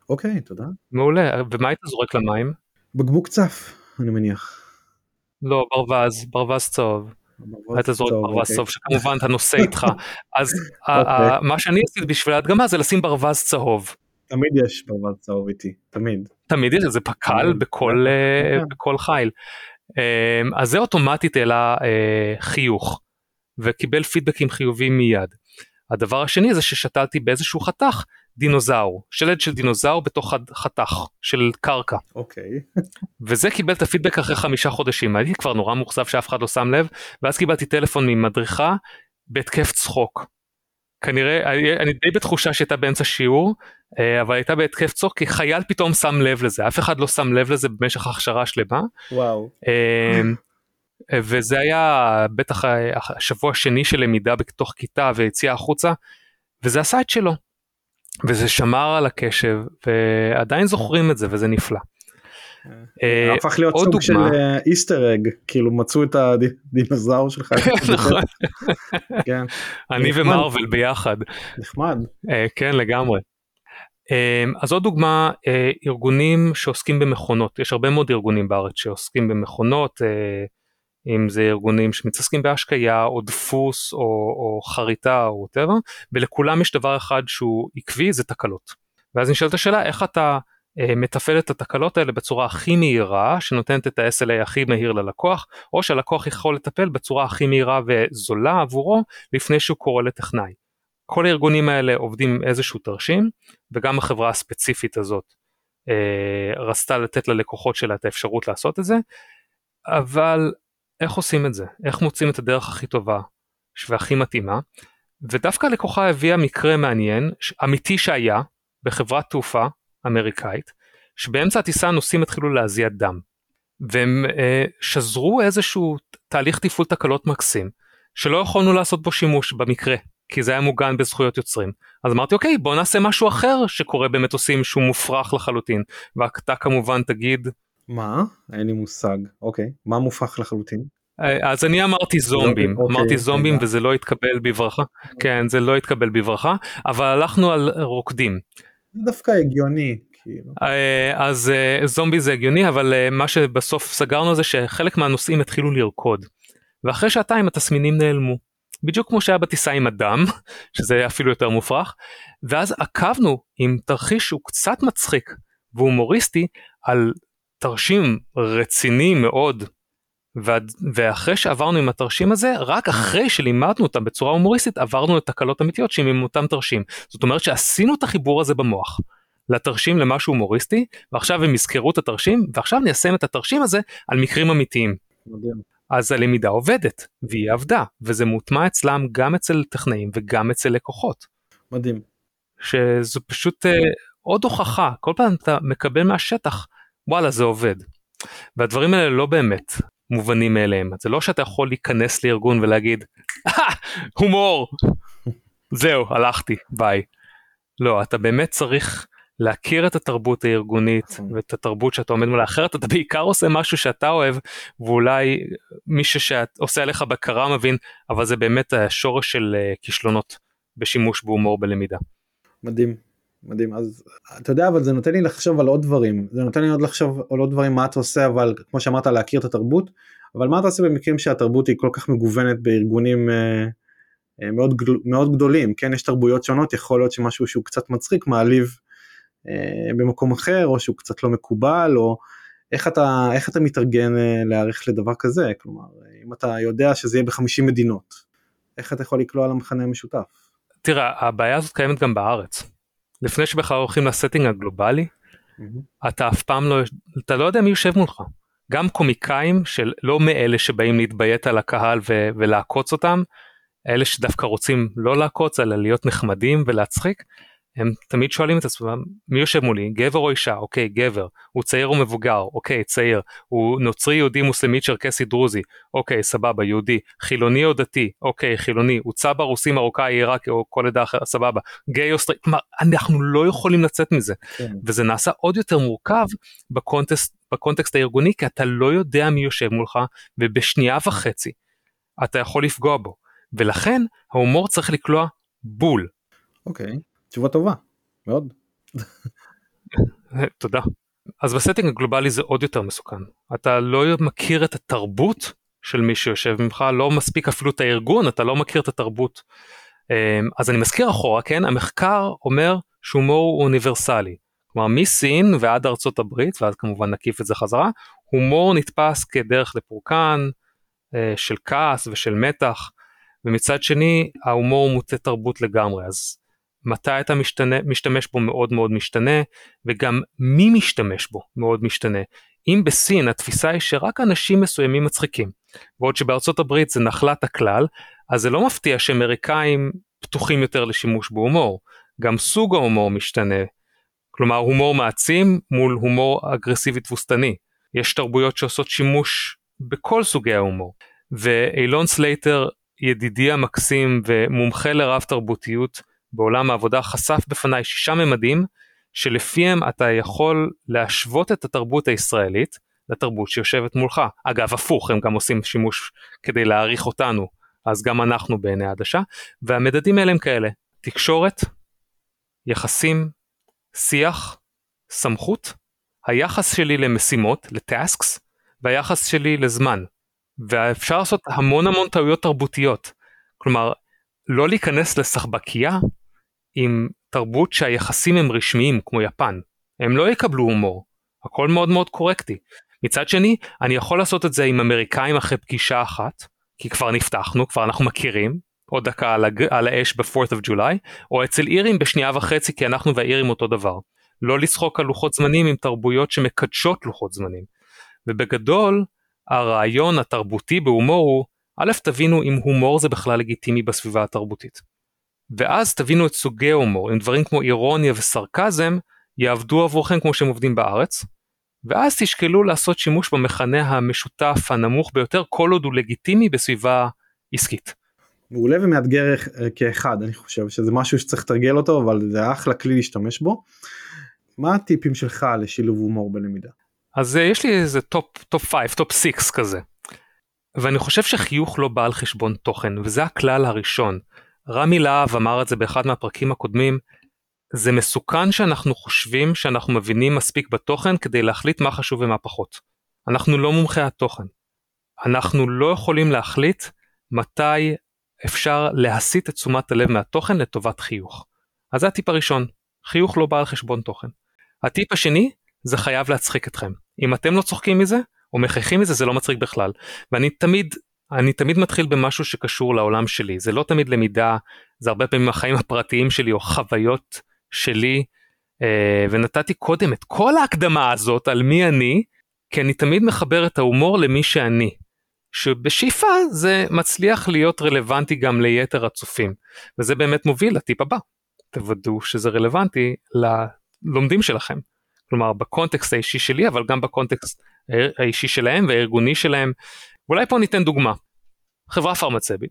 אוקיי תודה. מעולה ומה היית זורק למים? בקבוק צף אני מניח. לא ברווז ברווז צהוב. היית זורק ברווז אוקיי. צהוב שכמובן אתה נושא איתך אז אוקיי. מה שאני עשיתי בשביל ההדגמה זה לשים ברווז צהוב. תמיד יש ברווז צהוב איתי, תמיד. תמיד יש איזה פק"ל בכל, אה, כן. בכל חיל. אה, אז זה אוטומטית העלה אה, חיוך וקיבל פידבקים חיוביים מיד. הדבר השני זה ששתלתי באיזשהו חתך דינוזאור, שלד של דינוזאור בתוך חתך של קרקע. אוקיי. וזה קיבל את הפידבק אחרי חמישה חודשים, הייתי כבר נורא מאוכזב שאף אחד לא שם לב, ואז קיבלתי טלפון ממדריכה בהתקף צחוק. כנראה, אני, אני די בתחושה שהייתה באמצע שיעור, אה, אבל הייתה בהתקף צחוק כי חייל פתאום שם לב לזה, אף אחד לא שם לב לזה במשך הכשרה שלמה. וואו. אה, וזה היה בטח אה, השבוע השני של למידה בתוך כיתה ויציאה החוצה, וזה עשה את שלו. וזה שמר על הקשב, ועדיין זוכרים את זה, וזה נפלא. אה, הפך להיות סוג של. אה, איסטר אג, כאילו מצאו את הדינוזאור שלך. נכון, כן, אני. ומרוויל ביחד. נחמד. אה, כן לגמרי. אה, אז עוד דוגמה אה, ארגונים שעוסקים במכונות יש הרבה מאוד ארגונים בארץ שעוסקים במכונות אה, אם זה ארגונים שמתעסקים בהשקיה או דפוס או, או חריטה או whatever ולכולם יש דבר אחד שהוא עקבי זה תקלות. ואז נשאלת השאלה איך אתה אה, מתפעל את התקלות האלה בצורה הכי מהירה שנותנת את ה-SLA הכי מהיר ללקוח או שהלקוח יכול לטפל בצורה הכי מהירה וזולה עבורו לפני שהוא קורא לטכנאי. כל הארגונים האלה עובדים עם איזשהו תרשים וגם החברה הספציפית הזאת אה, רצתה לתת ללקוחות שלה את האפשרות לעשות את זה. אבל איך עושים את זה? איך מוצאים את הדרך הכי טובה והכי מתאימה? ודווקא הלקוחה הביאה מקרה מעניין אמיתי שהיה בחברת תעופה אמריקאית שבאמצע הטיסה הנוסעים התחילו להזיע דם והם אה, שזרו איזשהו תהליך תפעול תקלות מקסים שלא יכולנו לעשות בו שימוש במקרה כי זה היה מוגן בזכויות יוצרים אז אמרתי אוקיי בוא נעשה משהו אחר שקורה במטוסים שהוא מופרך לחלוטין ואתה כמובן תגיד מה? אין לי מושג. אוקיי. מה מופך לחלוטין? אה, אז אני אמרתי זומבים אוקיי, אמרתי זומבים. וזה לא התקבל בברכה כן זה לא התקבל בברכה אבל הלכנו על רוקדים זה דווקא הגיוני. כאילו. אה, אז אה, זומבי זה הגיוני אבל אה, מה שבסוף סגרנו זה שחלק מהנוסעים התחילו לרקוד ואחרי שעתיים התסמינים נעלמו בדיוק כמו שהיה בטיסה עם הדם שזה אפילו יותר מופרך ואז עקבנו עם תרחיש שהוא קצת מצחיק והומוריסטי על תרשים רציני מאוד ואחרי שעברנו עם התרשים הזה רק אחרי שלימדנו אותם בצורה הומוריסטית עברנו לתקלות אמיתיות שהן עם אותם תרשים זאת אומרת שעשינו את החיבור הזה במוח לתרשים למשהו הומוריסטי ועכשיו הם יזכרו את התרשים ועכשיו ניישם את התרשים הזה על מקרים אמיתיים מדהים. אז הלמידה עובדת והיא עבדה וזה מוטמע אצלם גם אצל טכנאים וגם אצל לקוחות מדהים. שזו פשוט אה, עוד הוכחה כל פעם אתה מקבל מהשטח וואלה זה עובד. והדברים האלה לא באמת מובנים מאליהם זה לא שאתה יכול להיכנס לארגון ולהגיד "אה, הומור זהו הלכתי ביי. לא אתה באמת צריך להכיר את התרבות הארגונית נכון. ואת התרבות שאתה עומד מולה אחרת אתה בעיקר עושה משהו שאתה אוהב ואולי מישהו שעושה עליך בקרה מבין אבל זה באמת השורש של אה, כישלונות בשימוש בהומור בלמידה. מדהים. מדהים. אז אתה יודע אבל זה נותן לי לחשוב על עוד דברים. זה נותן לי עוד לחשוב על עוד דברים מה אתה עושה אבל כמו שאמרת להכיר את התרבות. אבל מה אתה עושה במקרים שהתרבות היא כל כך מגוונת בארגונים אה, אה, מאוד גדול, מאוד גדולים? כן יש תרבויות שונות יכול להיות שמשהו שהוא קצת מצחיק מעליב אה, במקום אחר או שהוא קצת לא מקובל או איך אתה איך אתה מתארגן אה, להיערך לדבר כזה? כלומר אם אתה יודע שזה יהיה ב-50 מדינות איך אתה יכול לקלוע למכנה המשותף. תראה הבעיה הזאת קיימת גם בארץ. לפני שבכלל הולכים לסטינג הגלובלי אתה אף פעם לא אתה לא יודע מי יושב מולך. גם קומיקאים של לא מאלה שבאים להתביית על הקהל ו- ולעקוץ אותם אלה שדווקא רוצים לא לעקוץ אלא להיות נחמדים ולהצחיק הם תמיד שואלים את עצמם מי יושב מולי? גבר או אישה? אוקיי גבר. הוא צעיר או מבוגר? אוקיי צעיר. הוא נוצרי יהודי מוסלמי צ'רקסי דרוזי? אוקיי סבבה יהודי. חילוני או דתי? אוקיי חילוני. הוא צבר רוסי מרוקאי עיראקי או כל עדה אחרת? סבבה. גיי או סטרייט כלומר אנחנו לא יכולים לצאת מזה. כן. וזה נעשה עוד יותר מורכב בקונטקסט, בקונטקסט הארגוני כי אתה לא יודע מי יושב מולך ובשנייה וחצי אתה יכול לפגוע בו. ולכן ההומור צריך לקלוע בול. אוקיי תשובה טובה מאוד. תודה. אז ב setting הגלובלי זה עוד יותר מסוכן אתה לא מכיר את התרבות של מי שיושב מולך לא מספיק אפילו את הארגון אתה לא מכיר את התרבות. אמ, אז אני מזכיר אחורה כן המחקר אומר שהומור הוא אוניברסלי. כלומר מסין ועד ארצות הברית ואז כמובן נקיף את זה חזרה הומור נתפס כדרך לפורקן אה, של כעס ושל מתח ומצד שני ההומור מוטה תרבות לגמרי אז מתי אתה משתנה, משתמש בו מאוד מאוד משתנה וגם מי משתמש בו מאוד משתנה. אם בסין התפיסה היא שרק אנשים מסוימים מצחיקים בעוד שבארצות הברית זה נחלת הכלל אז זה לא מפתיע שאמריקאים פתוחים יותר לשימוש בהומור גם סוג ההומור משתנה כלומר הומור מעצים מול הומור אגרסיבי תבוסתני. יש תרבויות שעושות שימוש בכל סוגי ההומור. ואילון סלייטר ידידי המקסים ומומחה לרב תרבותיות בעולם העבודה חשף בפניי שישה ממדים שלפיהם אתה יכול להשוות את התרבות הישראלית לתרבות שיושבת מולך. אגב הפוך הם גם עושים שימוש כדי להעריך אותנו אז גם אנחנו בעיני העדשה והמדדים האלה הם כאלה תקשורת, יחסים, שיח, סמכות, היחס שלי למשימות, ל tasks, והיחס שלי לזמן. ואפשר לעשות המון המון טעויות תרבותיות. כלומר, לא להיכנס לסחבקייה עם תרבות שהיחסים הם רשמיים כמו יפן. הם לא יקבלו הומור, הכל מאוד מאוד קורקטי. מצד שני, אני יכול לעשות את זה עם אמריקאים אחרי פגישה אחת, כי כבר נפתחנו, כבר אנחנו מכירים, עוד דקה על, הג... על האש ב-4th of July, או אצל אירים בשנייה וחצי כי אנחנו והאירים אותו דבר. לא לצחוק על לוחות זמנים עם תרבויות שמקדשות לוחות זמנים. ובגדול, הרעיון התרבותי בהומור הוא, א' תבינו אם הומור זה בכלל לגיטימי בסביבה התרבותית. ואז תבינו את סוגי הומור, אם דברים כמו אירוניה וסרקזם יעבדו עבורכם כמו שהם עובדים בארץ, ואז תשקלו לעשות שימוש במכנה המשותף הנמוך ביותר כל עוד הוא לגיטימי בסביבה עסקית. מעולה ומאתגר אה, כאחד אני חושב שזה משהו שצריך לתרגל אותו אבל זה אחלה כלי להשתמש בו. מה הטיפים שלך לשילוב הומור בלמידה? אז אה, יש לי איזה top top 5 top 6 כזה. ואני חושב שחיוך לא בא על חשבון תוכן וזה הכלל הראשון. רמי להב אמר את זה באחד מהפרקים הקודמים. זה מסוכן שאנחנו חושבים שאנחנו מבינים מספיק בתוכן כדי להחליט מה חשוב ומה פחות. אנחנו לא מומחי התוכן. אנחנו לא יכולים להחליט מתי אפשר להסיט את תשומת הלב מהתוכן לטובת חיוך. אז זה הטיפ הראשון, חיוך לא בא על חשבון תוכן. הטיפ השני, זה חייב להצחיק אתכם. אם אתם לא צוחקים מזה, או מחייכים מזה, זה לא מצחיק בכלל. ואני תמיד, אני תמיד מתחיל במשהו שקשור לעולם שלי. זה לא תמיד למידה, זה הרבה פעמים החיים הפרטיים שלי, או חוויות שלי. אה, ונתתי קודם את כל ההקדמה הזאת על מי אני, כי אני תמיד מחבר את ההומור למי שאני. שבשאיפה זה מצליח להיות רלוונטי גם ליתר הצופים וזה באמת מוביל לטיפ הבא תוודאו שזה רלוונטי ללומדים שלכם כלומר בקונטקסט האישי שלי אבל גם בקונטקסט האישי שלהם והארגוני שלהם אולי פה ניתן דוגמה חברה פרמצבית.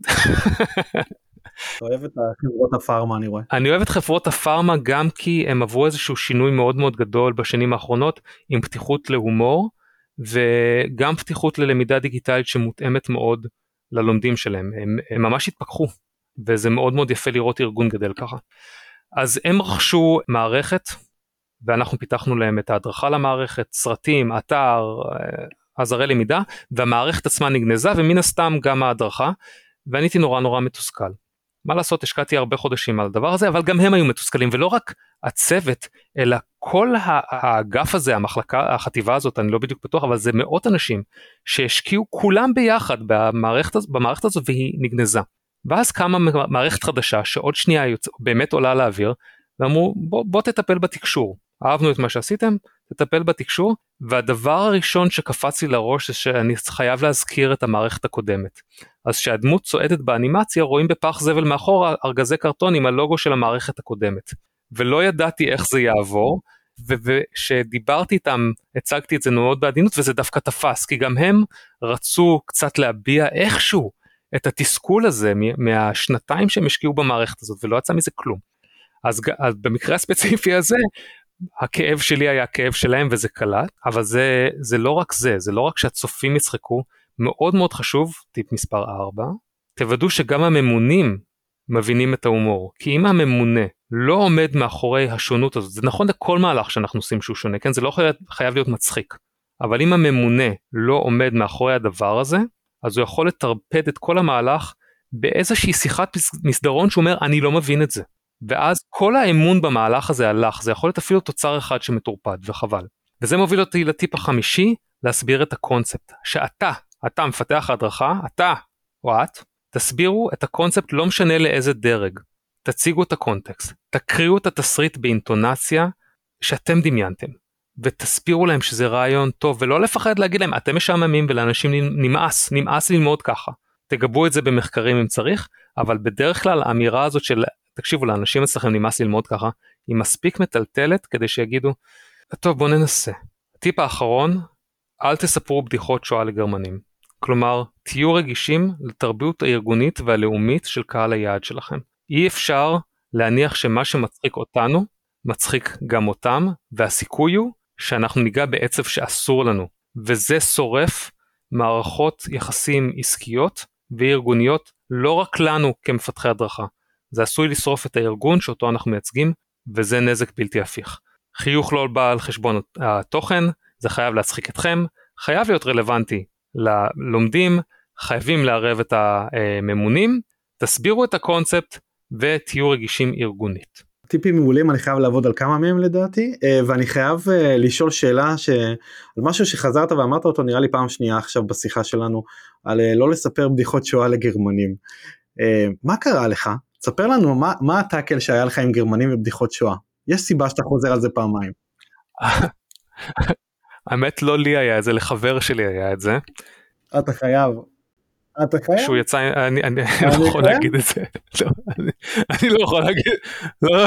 אוהב את חברות הפארמה אני רואה. אני אוהב את חברות הפארמה גם כי הם עברו איזשהו שינוי מאוד מאוד גדול בשנים האחרונות עם פתיחות להומור וגם פתיחות ללמידה דיגיטלית שמותאמת מאוד ללומדים שלהם הם, הם ממש התפכחו וזה מאוד מאוד יפה לראות ארגון גדל ככה. אז הם רכשו מערכת ואנחנו פיתחנו להם את ההדרכה למערכת סרטים אתר אה, עזרי למידה והמערכת עצמה נגנזה ומן הסתם גם ההדרכה ואני הייתי נורא נורא מתוסכל. מה לעשות השקעתי הרבה חודשים על הדבר הזה אבל גם הם היו מתוסכלים ולא רק הצוות אלא כל האגף הזה המחלקה החטיבה הזאת אני לא בדיוק בטוח אבל זה מאות אנשים שהשקיעו כולם ביחד במערכת, במערכת הזאת והיא נגנזה. ואז קמה מערכת חדשה שעוד שנייה יוצא, באמת עולה לאוויר ואמרו בוא, בוא תטפל בתקשור אהבנו את מה שעשיתם תטפל בתקשור והדבר הראשון שקפץ לי לראש זה שאני חייב להזכיר את המערכת הקודמת. אז כשהדמות צועדת באנימציה רואים בפח זבל מאחורה ארגזי קרטון עם הלוגו של המערכת הקודמת. ולא ידעתי איך זה יעבור וכשדיברתי איתם הצגתי את זה מאוד בעדינות וזה דווקא תפס כי גם הם רצו קצת להביע איכשהו את התסכול הזה מהשנתיים שהם השקיעו במערכת הזאת ולא יצא מזה כלום. אז, אז במקרה הספציפי הזה הכאב שלי היה הכאב שלהם וזה קלט אבל זה זה לא רק זה זה לא רק שהצופים יצחקו מאוד מאוד חשוב טיפ מספר 4 תוודאו שגם הממונים מבינים את ההומור כי אם הממונה לא עומד מאחורי השונות הזאת זה נכון לכל מהלך שאנחנו עושים שהוא שונה כן? זה לא חייב, חייב להיות מצחיק אבל אם הממונה לא עומד מאחורי הדבר הזה אז הוא יכול לטרפד את כל המהלך באיזושהי שיחת מסדרון שהוא אומר אני לא מבין את זה ואז כל האמון במהלך הזה הלך, זה יכול להיות אפילו תוצר אחד שמטורפד וחבל. וזה מוביל אותי לטיפ החמישי, להסביר את הקונספט, שאתה, אתה מפתח ההדרכה, אתה או את, תסבירו את הקונספט לא משנה לאיזה דרג, תציגו את הקונטקסט, תקריאו את התסריט באינטונציה שאתם דמיינתם, ותסבירו להם שזה רעיון טוב, ולא לפחד להגיד להם אתם משעממים ולאנשים נמאס, נמאס ללמוד ככה. תגבו את זה במחקרים אם צריך, אבל בדרך כלל האמירה הזאת של תקשיבו לאנשים אצלכם נמאס ללמוד ככה, היא מספיק מטלטלת כדי שיגידו, טוב בוא ננסה. הטיפ האחרון, אל תספרו בדיחות שואה לגרמנים. כלומר, תהיו רגישים לתרבות הארגונית והלאומית של קהל היעד שלכם. אי אפשר להניח שמה שמצחיק אותנו, מצחיק גם אותם, והסיכוי הוא שאנחנו ניגע בעצב שאסור לנו, וזה שורף מערכות יחסים עסקיות וארגוניות לא רק לנו כמפתחי הדרכה, זה עשוי לשרוף את הארגון שאותו אנחנו מייצגים, וזה נזק בלתי הפיך. חיוך לא בא על חשבון התוכן, זה חייב להצחיק אתכם, חייב להיות רלוונטי ללומדים, חייבים לערב את הממונים, תסבירו את הקונספט ותהיו רגישים ארגונית. טיפים מעולים אני חייב לעבוד על כמה מהם לדעתי אה, ואני חייב אה, לשאול שאלה ש... על משהו שחזרת ואמרת אותו נראה לי פעם שנייה עכשיו בשיחה שלנו על אה, לא לספר בדיחות שואה לגרמנים. מה קרה לך? ספר לנו מה, מה הטאקל שהיה לך עם גרמנים ובדיחות שואה. יש סיבה שאתה חוזר על זה פעמיים. האמת לא לי היה את זה, לחבר שלי היה את זה. אתה חייב. אתה חייב? שהוא יצא, אני, אני, אני לא יכול להגיד את זה. לא, אני, אני לא יכול להגיד, לא, לא,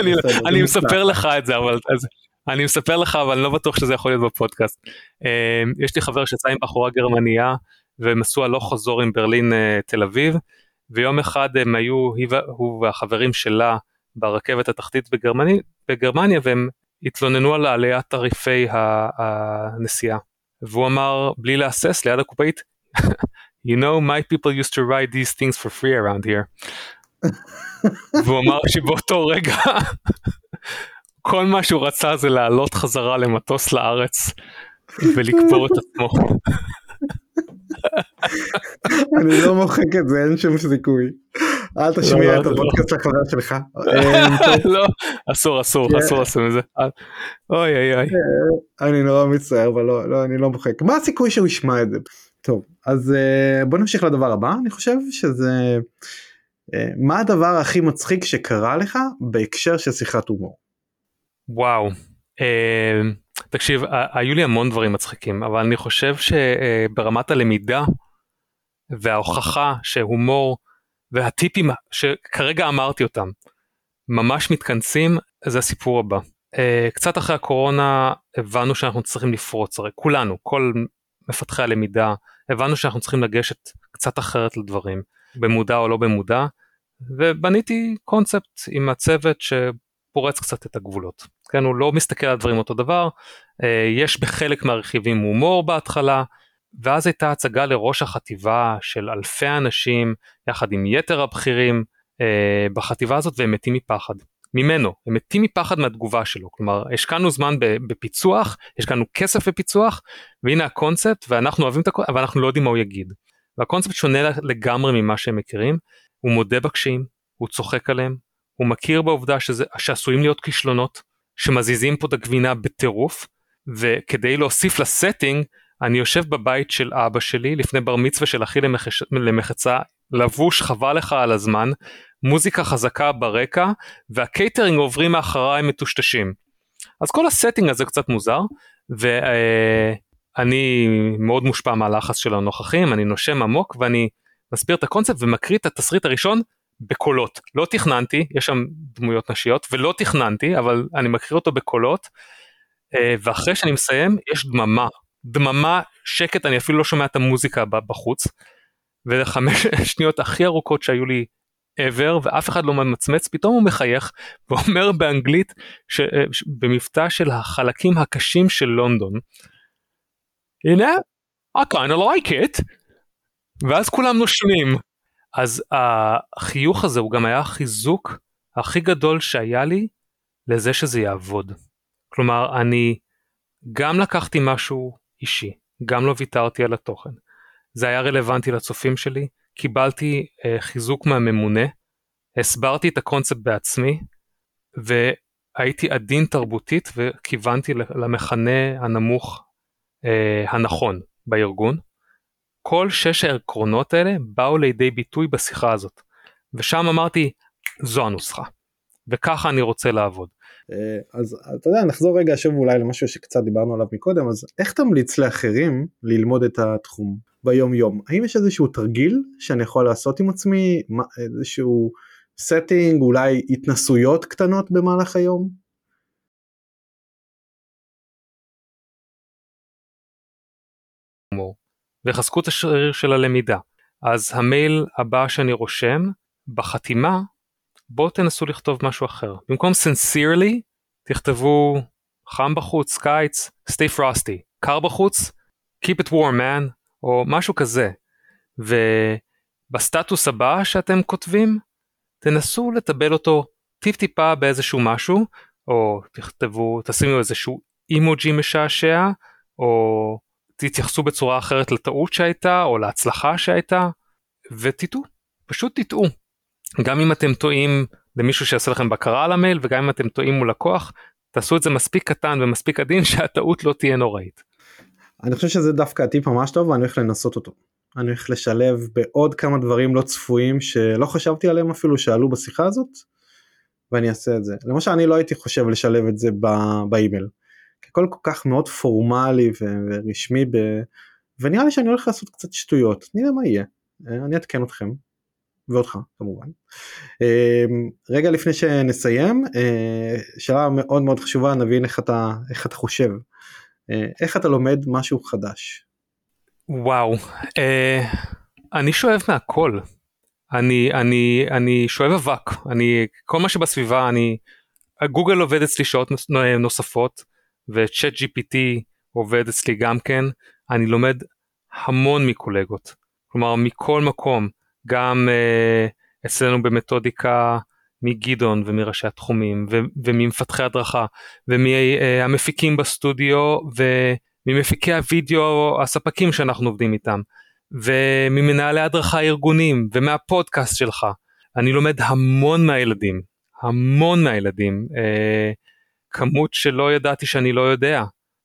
אני, אני מספר לך את זה, אבל אז, אני מספר לך, אבל אני לא בטוח שזה יכול להיות בפודקאסט. אמ, יש לי חבר שיצא עם בחורה גרמניה, והם עשו הלוך חזור עם ברלין אה, תל אביב, ויום אחד הם היו, הוא והחברים שלה ברכבת התחתית בגרמני, בגרמניה, והם התלוננו על עליית תעריפי הנסיעה. והוא אמר, בלי להסס, ליד הקופאית, you know, my people used to ride these things for free around here. והוא אמר שבאותו רגע, כל מה שהוא רצה זה לעלות חזרה למטוס לארץ ולקבור את עצמו. אני לא מוחק את זה, אין שום סיכוי. אל תשמיע לא, את לא. הפודקאסט לחבר שלך. לא, אסור, אסור, כן. אסור לעשות את זה. אוי אוי אוי. אני נורא מצטער, אבל לא, אני לא מוחק. מה הסיכוי שהוא ישמע את זה? טוב, אז אה, בוא נמשיך לדבר הבא, אני חושב שזה... אה, מה הדבר הכי מצחיק שקרה לך בהקשר של שיחת הומור? וואו. אה, תקשיב, היו לי המון דברים מצחיקים, אבל אני חושב שברמת הלמידה וההוכחה שהומור והטיפים שכרגע אמרתי אותם ממש מתכנסים, זה הסיפור הבא. קצת אחרי הקורונה הבנו שאנחנו צריכים לפרוץ, הרי כולנו, כל מפתחי הלמידה, הבנו שאנחנו צריכים לגשת קצת אחרת לדברים, במודע או לא במודע, ובניתי קונספט עם הצוות שפורץ קצת את הגבולות. כן, הוא לא מסתכל על דברים אותו דבר, אה, יש בחלק מהרכיבים הומור בהתחלה, ואז הייתה הצגה לראש החטיבה של אלפי אנשים יחד עם יתר הבכירים אה, בחטיבה הזאת והם מתים מפחד. ממנו, הם מתים מפחד מהתגובה שלו, כלומר השקענו זמן בפיצוח, השקענו כסף בפיצוח, והנה הקונספט, ואנחנו אוהבים את הקונספט, אבל אנחנו לא יודעים מה הוא יגיד. והקונספט שונה לגמרי ממה שהם מכירים, הוא מודה בקשיים, הוא צוחק עליהם, הוא מכיר בעובדה שזה, שעשויים להיות כישלונות, שמזיזים פה את הגבינה בטירוף, וכדי להוסיף לסטינג, אני יושב בבית של אבא שלי לפני בר מצווה של אחי למחש... למחצה, לבוש חבל לך על הזמן, מוזיקה חזקה ברקע והקייטרינג עוברים מאחריי מטושטשים. אז כל ה setting הזה קצת מוזר ואני מאוד מושפע מהלחץ של הנוכחים אני נושם עמוק ואני מסביר את הקונספט ומקריא את התסריט הראשון בקולות לא תכננתי יש שם דמויות נשיות ולא תכננתי אבל אני מקריא אותו בקולות אה, ואחרי שאני מסיים יש דממה דממה שקט אני אפילו לא שומע את המוזיקה בחוץ. וזה חמש שניות הכי ארוכות שהיו לי ever ואף אחד לא ממצמץ פתאום הוא מחייך ואומר באנגלית ש, אה, במבטא של החלקים הקשים של לונדון. הנה I kind of like it ואז כולם נושמים אז החיוך הזה הוא גם היה החיזוק הכי גדול שהיה לי לזה שזה יעבוד. כלומר אני גם לקחתי משהו אישי גם לא ויתרתי על התוכן. זה היה רלוונטי לצופים שלי קיבלתי uh, חיזוק מהממונה הסברתי את הקונספט בעצמי והייתי עדין תרבותית וכיוונתי למכנה הנמוך אה, הנכון בארגון. כל שש העקרונות האלה באו לידי ביטוי בשיחה הזאת ושם אמרתי זו הנוסחה וככה אני רוצה לעבוד. אה, אז אתה יודע נחזור רגע שוב אולי למשהו שקצת דיברנו עליו מקודם אז איך תמליץ לאחרים ללמוד את התחום ביום יום האם יש איזשהו תרגיל שאני יכול לעשות עם עצמי? איזשהו setting? אולי התנסויות קטנות במהלך היום. וחזקו את השריר של הלמידה. אז המייל הבא שאני רושם בחתימה בואו תנסו לכתוב משהו אחר. במקום sincerely תכתבו חם בחוץ, קיץ, stay frosty, קר בחוץ, keep it warm man, או משהו כזה. ובסטטוס הבא שאתם כותבים, תנסו לטבל אותו טיפ טיפה באיזשהו משהו, או תכתבו, תשימו איזשהו אימוג'י משעשע, או תתייחסו בצורה אחרת לטעות שהייתה, או להצלחה שהייתה, ותטעו, פשוט תטעו. גם אם אתם טועים למישהו שיעשה לכם בקרה על המייל וגם אם אתם טועים מול לקוח תעשו את זה מספיק קטן ומספיק עדין שהטעות לא תהיה נוראית. אני חושב שזה דווקא הטיפ ממש טוב ואני הולך לנסות אותו. אני הולך לשלב בעוד כמה דברים לא צפויים שלא חשבתי עליהם אפילו שעלו בשיחה הזאת ואני אעשה את זה. למשל אני לא הייתי חושב לשלב את זה באימייל. הכל כל כך מאוד פורמלי ורשמי ב... ונראה לי שאני הולך לעשות קצת שטויות נראה מה יהיה אני אעדכן אתכם ואותך כמובן. אמ, רגע לפני שנסיים אה, שאלה מאוד מאוד חשובה נבין איך אתה איך אתה חושב. אה, איך אתה לומד משהו חדש. וואו אה, אני שואב מהכל. אני אני אני שואב אבק. אני כל מה שבסביבה אני גוגל עובד אצלי שעות נוספות וצ'אט gpt עובד אצלי גם כן. אני לומד המון מקולגות. כלומר מכל מקום גם uh, אצלנו במתודיקה מגדעון ומראשי התחומים ו- וממפתחי הדרכה ומהמפיקים בסטודיו וממפיקי הוידאו הספקים שאנחנו עובדים איתם וממנהלי הדרכה ארגונים ומהפודקאסט שלך. אני לומד המון מהילדים, המון מהילדים, אה, כמות שלא ידעתי שאני לא יודע,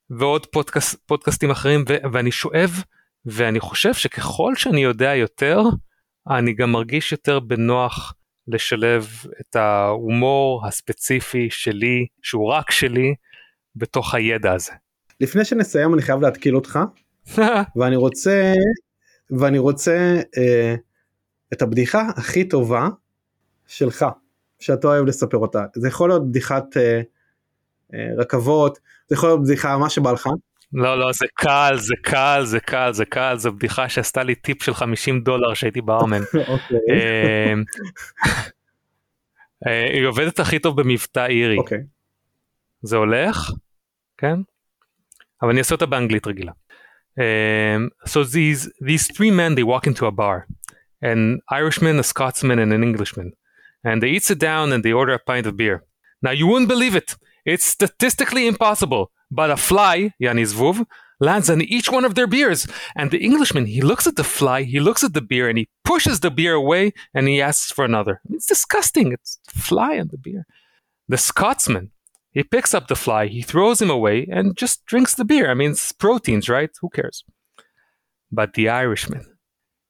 ועוד פודקאסט, פודקאסטים אחרים ו- ואני שואב ואני חושב שככל שאני יודע יותר, אני גם מרגיש יותר בנוח לשלב את ההומור הספציפי שלי, שהוא רק שלי, בתוך הידע הזה. לפני שנסיים אני חייב להתקיל אותך, ואני רוצה, ואני רוצה אה, את הבדיחה הכי טובה שלך, שאתה אוהב לספר אותה. זה יכול להיות בדיחת אה, אה, רכבות, זה יכול להיות בדיחה מה שבא לך. לא לא זה קל זה קל זה קל זה קל זו בדיחה שעשתה לי טיפ של 50 דולר שהייתי בארמן. אוקיי. אמ, אה, היא עובדת הכי טוב במבטא אירי. אוקיי. זה הולך? כן? אבל אני אעשה אותה באנגלית רגילה. Um, so these these three men they walk into a bar, an Irishman, a Scotsman, and an Englishman, and they each sit down and they order a pint of beer. Now you wouldn't believe it. It's statistically impossible but a fly, Yani Zvuv, lands on each one of their beers. And the Englishman, he looks at the fly, he looks at the beer, and he pushes the beer away and he asks for another. It's disgusting. It's fly on the beer. The Scotsman, he picks up the fly, he throws him away, and just drinks the beer. I mean, it's proteins, right? Who cares? But the Irishman,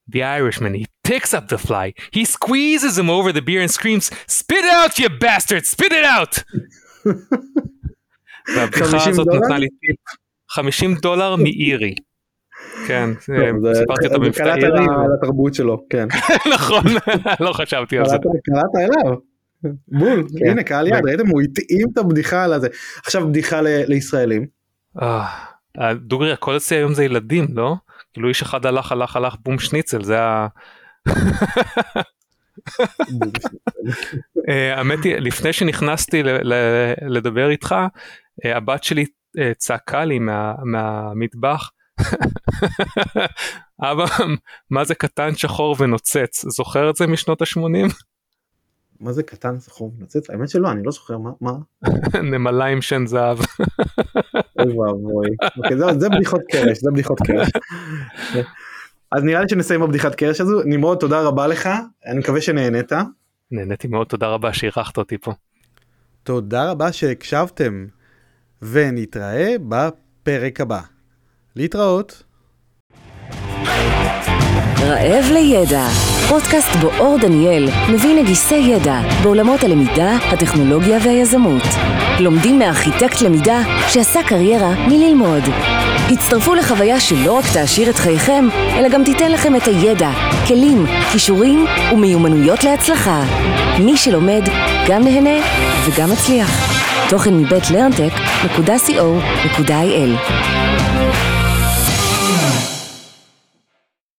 the Irishman, he picks up the fly, he squeezes him over the beer and screams, Spit it out, you bastard! Spit it out! והבדיחה הזאת נתנה לי טיפ 50 דולר מאירי. כן, סיפרתי אותה במבטא אירי. קלעת על התרבות שלו, כן. נכון, לא חשבתי על זה. קלעת אליו. בול, כן. הנה קהל יד, ראיתם הוא התאים את הבדיחה על הזה. עכשיו בדיחה לישראלים. אה, דוגרי הכל אצלי היום זה ילדים, לא? כאילו איש אחד הלך הלך הלך בום שניצל זה ה... אה, האמת היא לפני שנכנסתי לדבר איתך אה, הבת שלי אה, צעקה לי מה, מהמטבח אבא מה זה קטן שחור ונוצץ זוכר את זה משנות ה-80? מה זה קטן שחור ונוצץ? האמת שלא אני לא זוכר מה? מה? נמלה עם שן זהב. אוי ואבוי. אוקיי, זה, זה בדיחות קרש זה בדיחות קרש. אז נראה לי שנסיים בבדיחת קרש הזו נמרוד תודה רבה לך אני מקווה שנהנית. נהניתי מאוד, תודה רבה שאירחת אותי פה. תודה רבה שהקשבתם, ונתראה בפרק הבא. להתראות. רעב לידע, פודקאסט בו אור דניאל מביא נגיסי ידע בעולמות הלמידה, הטכנולוגיה והיזמות. לומדים מארכיטקט למידה שעשה קריירה מללמוד. הצטרפו לחוויה שלא רק תעשיר את חייכם, אלא גם תיתן לכם את הידע, כלים, כישורים ומיומנויות להצלחה. מי שלומד, גם נהנה וגם מצליח. תוכן מבית לרנטק.co.il